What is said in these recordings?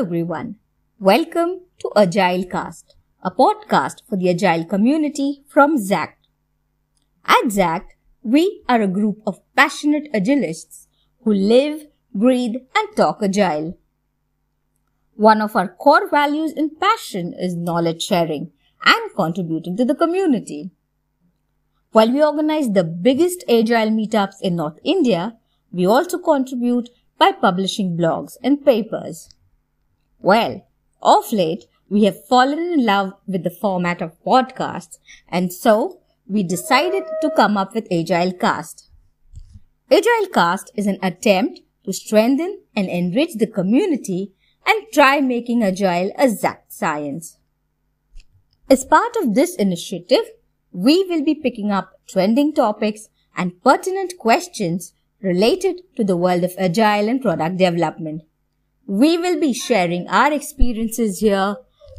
Everyone. Welcome to Agile Cast, a podcast for the Agile community from ZACT. At ZACT, we are a group of passionate Agilists who live, breathe and talk Agile. One of our core values and passion is knowledge sharing and contributing to the community. While we organize the biggest Agile meetups in North India, we also contribute by publishing blogs and papers. Well, of late, we have fallen in love with the format of podcasts and so we decided to come up with Agile Cast. Agile Cast is an attempt to strengthen and enrich the community and try making Agile a exact science. As part of this initiative, we will be picking up trending topics and pertinent questions related to the world of Agile and product development. We will be sharing our experiences here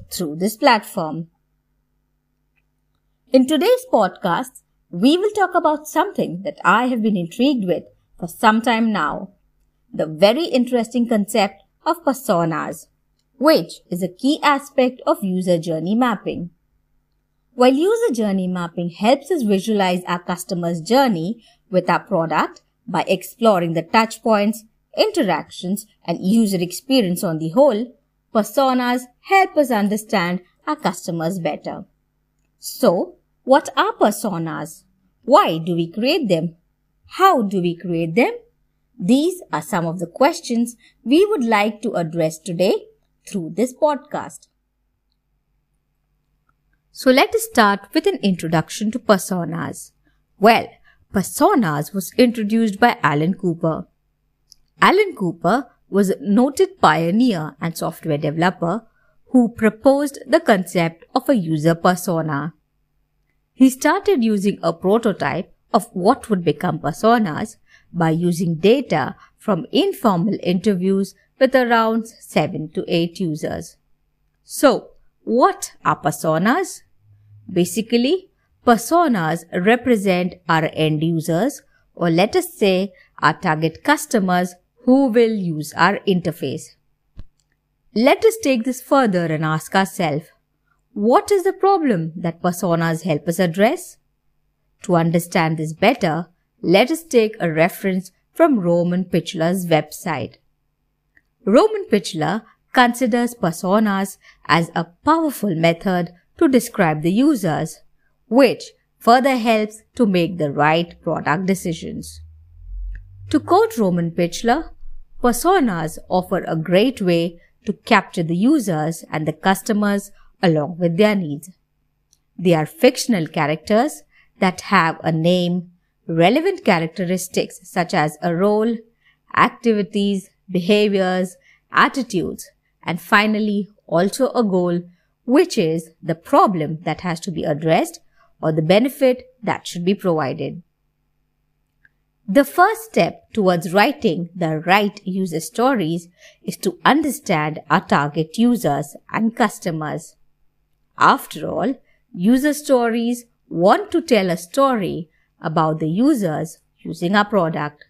through this platform. In today's podcast, we will talk about something that I have been intrigued with for some time now. The very interesting concept of personas, which is a key aspect of user journey mapping. While user journey mapping helps us visualize our customer's journey with our product by exploring the touch points interactions, and user experience on the whole, personas help us understand our customers better. So, what are personas? Why do we create them? How do we create them? These are some of the questions we would like to address today through this podcast. So let us start with an introduction to personas. Well, personas was introduced by Alan Cooper. Alan Cooper was a noted pioneer and software developer who proposed the concept of a user persona. He started using a prototype of what would become personas by using data from informal interviews with around 7 to 8 users. So, what are personas? Basically, personas represent our end users or let us say our target customers who will use our interface. Let us take this further and ask ourselves, what is the problem that personas help us address? To understand this better, let us take a reference from Roman Pichler's website. Roman Pichler considers personas as a powerful method to describe the users, which further helps to make the right product decisions. To quote Roman Pichler, personas offer a great way to capture the users and the customers along with their needs. They are fictional characters that have a name, relevant characteristics such as a role, activities, behaviors, attitudes, and finally also a goal, which is the problem that has to be addressed or the benefit that should be provided. The first step towards writing the right user stories is to understand our target users and customers. After all, user stories want to tell a story about the users using our product.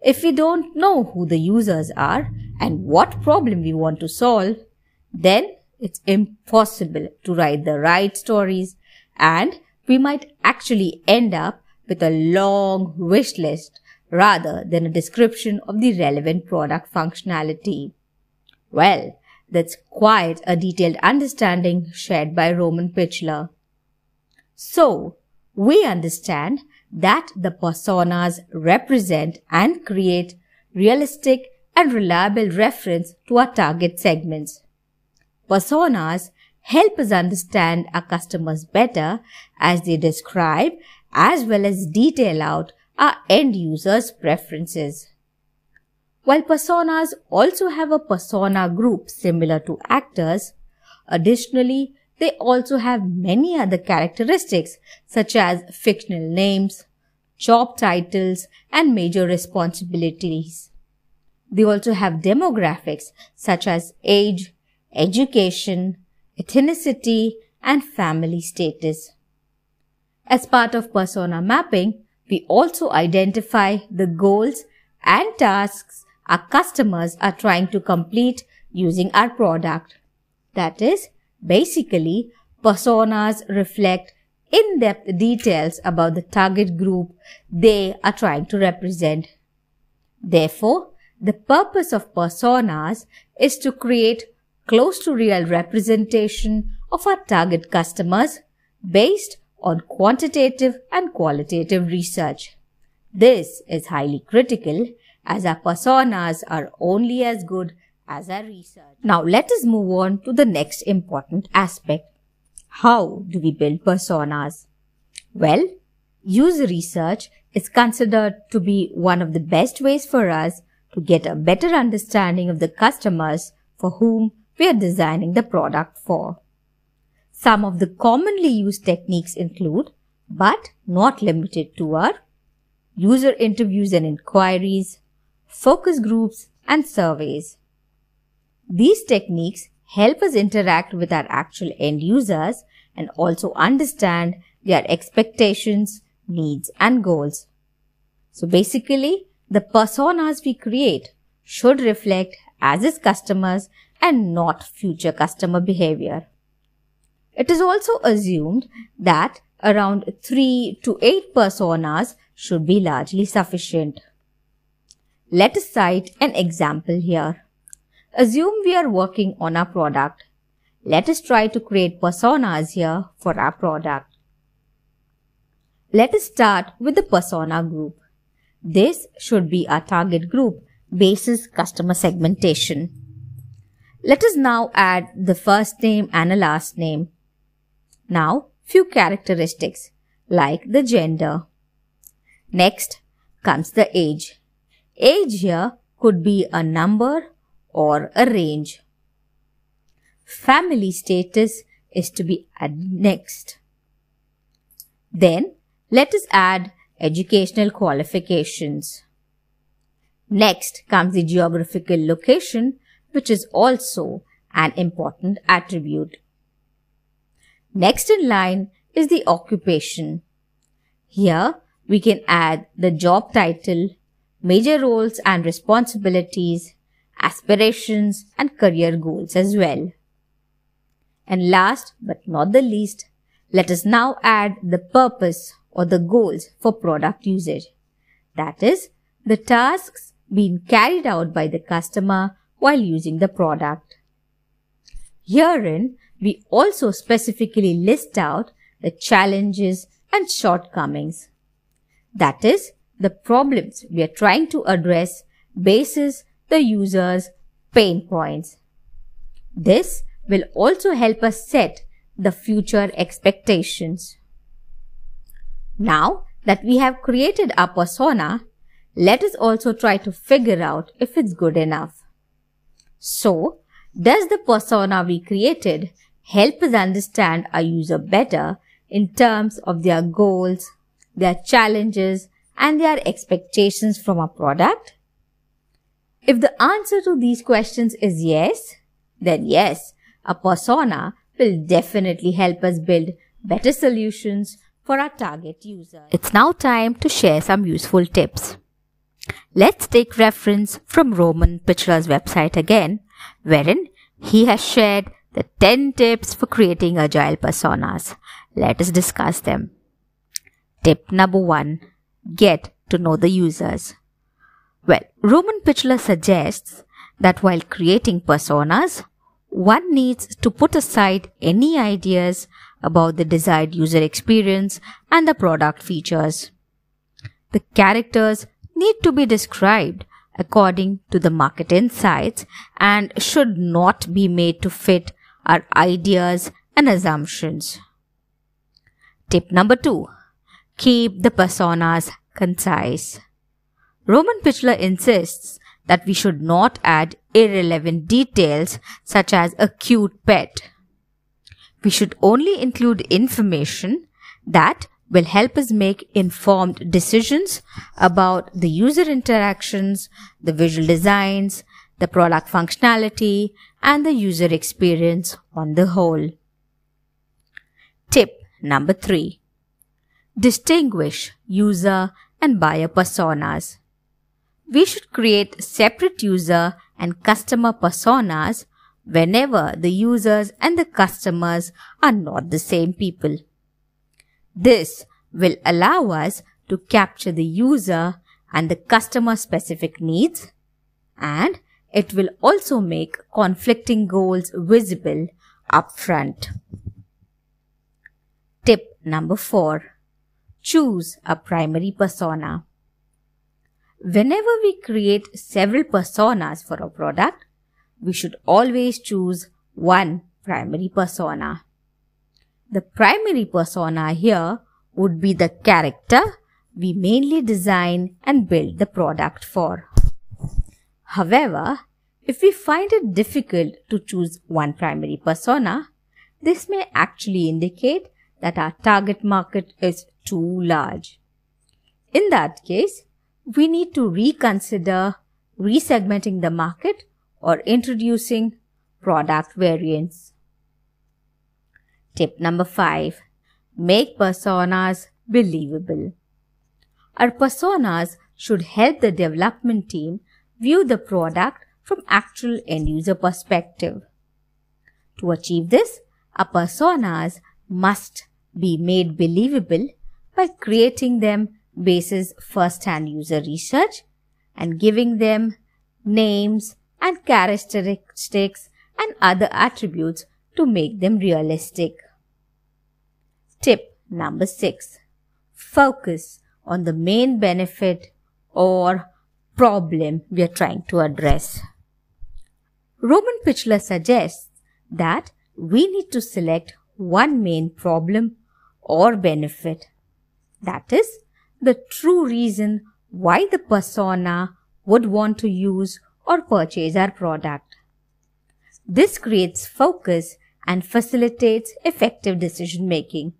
If we don't know who the users are and what problem we want to solve, then it's impossible to write the right stories and we might actually end up with a long wish list rather than a description of the relevant product functionality. Well, that's quite a detailed understanding shared by Roman Pichler. So, we understand that the personas represent and create realistic and reliable reference to our target segments. Personas help us understand our customers better as they describe as well as detail out our end users' preferences. While personas also have a persona group similar to actors, additionally, they also have many other characteristics such as fictional names, job titles, and major responsibilities. They also have demographics such as age, education, ethnicity, and family status. As part of persona mapping, we also identify the goals and tasks our customers are trying to complete using our product. That is, basically, personas reflect in-depth details about the target group they are trying to represent. Therefore, the purpose of personas is to create close to real representation of our target customers based on quantitative and qualitative research. This is highly critical as our personas are only as good as our research. Now let us move on to the next important aspect. How do we build personas? Well, user research is considered to be one of the best ways for us to get a better understanding of the customers for whom we are designing the product for. Some of the commonly used techniques include, but not limited to, are user interviews and inquiries, focus groups, and surveys. These techniques help us interact with our actual end users and also understand their expectations, needs, and goals. So basically, the personas we create should reflect as is customers and not future customer behavior. It is also assumed that around 3 to 8 personas should be largely sufficient. Let us cite an example here. Assume we are working on our product. Let us try to create personas here for our product. Let us start with the persona group. This should be our target group basis customer segmentation. Let us now add the first name and a last name. Now, few characteristics like the gender. Next comes the age. Age here could be a number or a range. Family status is to be added next. Then let us add educational qualifications. Next comes the geographical location, which is also an important attribute. Next in line is the occupation. Here we can add the job title, major roles and responsibilities, aspirations and career goals as well. And last but not the least, let us now add the purpose or the goals for product usage. That is, the tasks being carried out by the customer while using the product. Herein, we also specifically list out the challenges and shortcomings. That is, the problems we are trying to address bases the user's pain points. This will also help us set the future expectations. Now that we have created our persona, let us also try to figure out if it's good enough. So, does the persona we created help us understand our user better in terms of their goals, their challenges, and their expectations from our product? If the answer to these questions is yes, then yes, a persona will definitely help us build better solutions for our target user. It's now time to share some useful tips. Let's take reference from Roman Pichler's website again, wherein he has shared the 10 tips for creating agile personas. Let us discuss them. Tip number one, get to know the users. Well, Roman Pichler suggests that while creating personas, one needs to put aside any ideas about the desired user experience and the product features. The characters need to be described according to the market insights and should not be made to fit our ideas and assumptions. Tip number two, keep the personas concise. Roman Pichler insists that we should not add irrelevant details such as a cute pet. We should only include information that will help us make informed decisions about the user interactions, the visual designs, the product functionality, and the user experience on the whole. Tip number three. Distinguish user and buyer personas. We should create separate user and customer personas whenever the users and the customers are not the same people. This will allow us to capture the user and the customer specific needs and it will also make conflicting goals visible upfront. Tip number four. Choose a primary persona. Whenever we create several personas for a product, we should always choose one primary persona. The primary persona here would be the character we mainly design and build the product for. However, if we find it difficult to choose one primary persona, this may actually indicate that our target market is too large. In that case, we need to reconsider resegmenting the market or introducing product variants. Tip number five, make personas believable. Our personas should help the development team view the product from actual end user perspective. To achieve this, our personas must be made believable by creating them basis first-hand user research and giving them names and characteristics and other attributes to make them realistic. Tip number 6. Focus on the main benefit or problem we are trying to address. Roman Pichler suggests that we need to select one main problem or benefit. That is the true reason why the persona would want to use or purchase our product. This creates focus and facilitates effective decision making.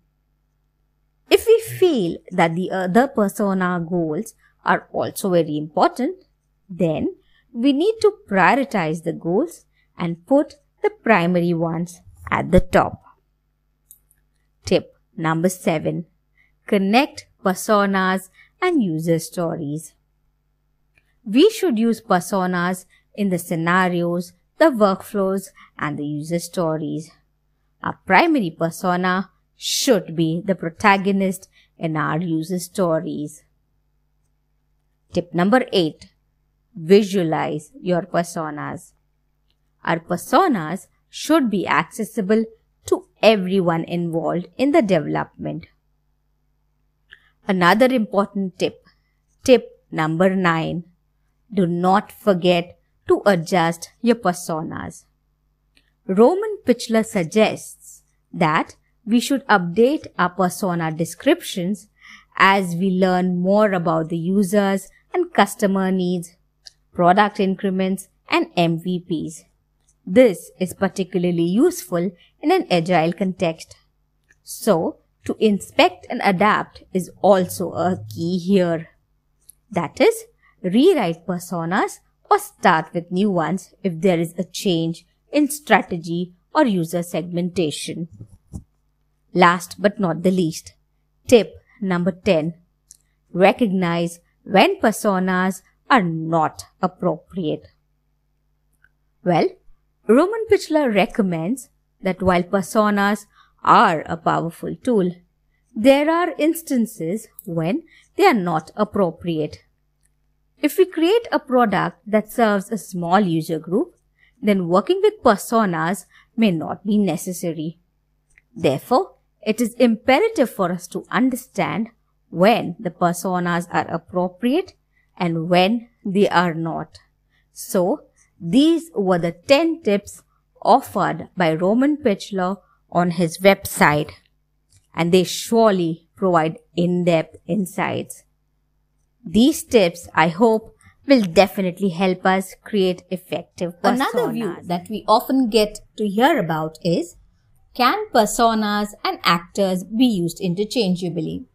If we feel that the other persona goals are also very important, then we need to prioritize the goals and put the primary ones at the top. Tip number 7. Connect personas and user stories. We should use personas in the scenarios, the workflows, and the user stories. Our primary persona should be the protagonist in our user stories. Tip number 8. Visualize your personas. Our personas should be accessible to everyone involved in the development. Another important tip. Tip number 9 do not forget to adjust your personas. Roman Pichler suggests that we should update our persona descriptions as we learn more about the users and customer needs, product increments, and MVPs. This is particularly useful in an agile context. So, to inspect and adapt is also a key here. That is, rewrite personas or start with new ones if there is a change in strategy or user segmentation. Last but not the least, tip number 10. Recognize when personas are not appropriate. Well, Roman Pichler recommends that while personas are a powerful tool, there are instances when they are not appropriate. If we create a product that serves a small user group, then working with personas may not be necessary. Therefore, it is imperative for us to understand when the personas are appropriate and when they are not. So, these were the 10 tips offered by Roman Pichler on his website and they surely provide in-depth insights. These tips, I hope, will definitely help us create effective personas. Another view that we often get to hear about is can personas and actors be used interchangeably?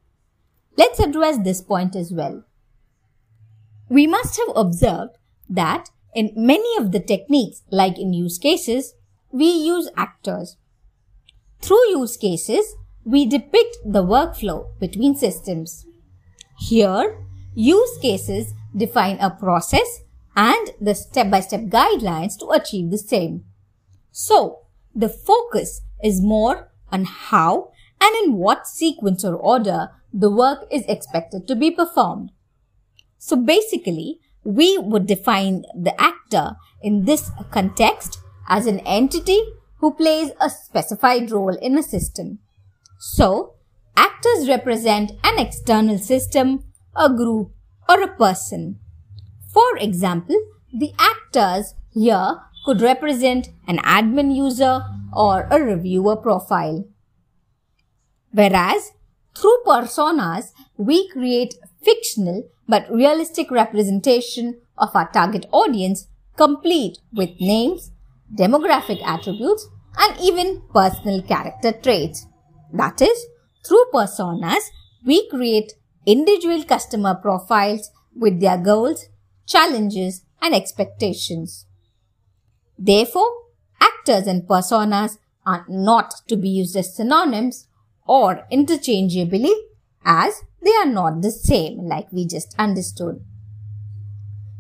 Let's address this point as well. We must have observed that in many of the techniques, like in use cases, we use actors. Through use cases, we depict the workflow between systems. Here, Use cases define a process and the step-by-step guidelines to achieve the same. So, the focus is more on how and in what sequence or order the work is expected to be performed. So basically, we would define the actor in this context as an entity who plays a specified role in a system. So, actors represent an external system, a group, or a person. For example, the actors here could represent an admin user or a reviewer profile. Whereas, through personas, we create fictional but realistic representation of our target audience complete with names, demographic attributes, and even personal character traits. That is, through personas, we create individual customer profiles with their goals, challenges, and expectations. Therefore, actors and personas are not to be used as synonyms or interchangeably as they are not the same like we just understood.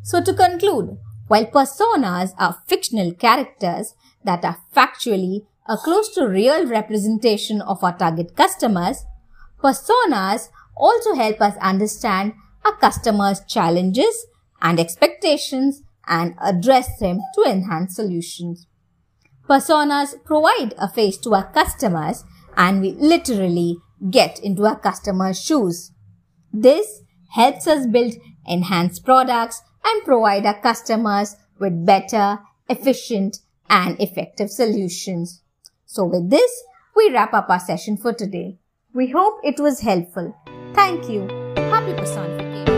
So to conclude, while personas are fictional characters that are factually a close to real representation of our target customers, personas also help us understand our customers' challenges and expectations and address them to enhance solutions. Personas provide a face to our customers and we literally get into our customers' shoes. This helps us build enhanced products and provide our customers with better, efficient, and effective solutions. So with this, we wrap up our session for today. We hope it was helpful. Thank you. Happy personification.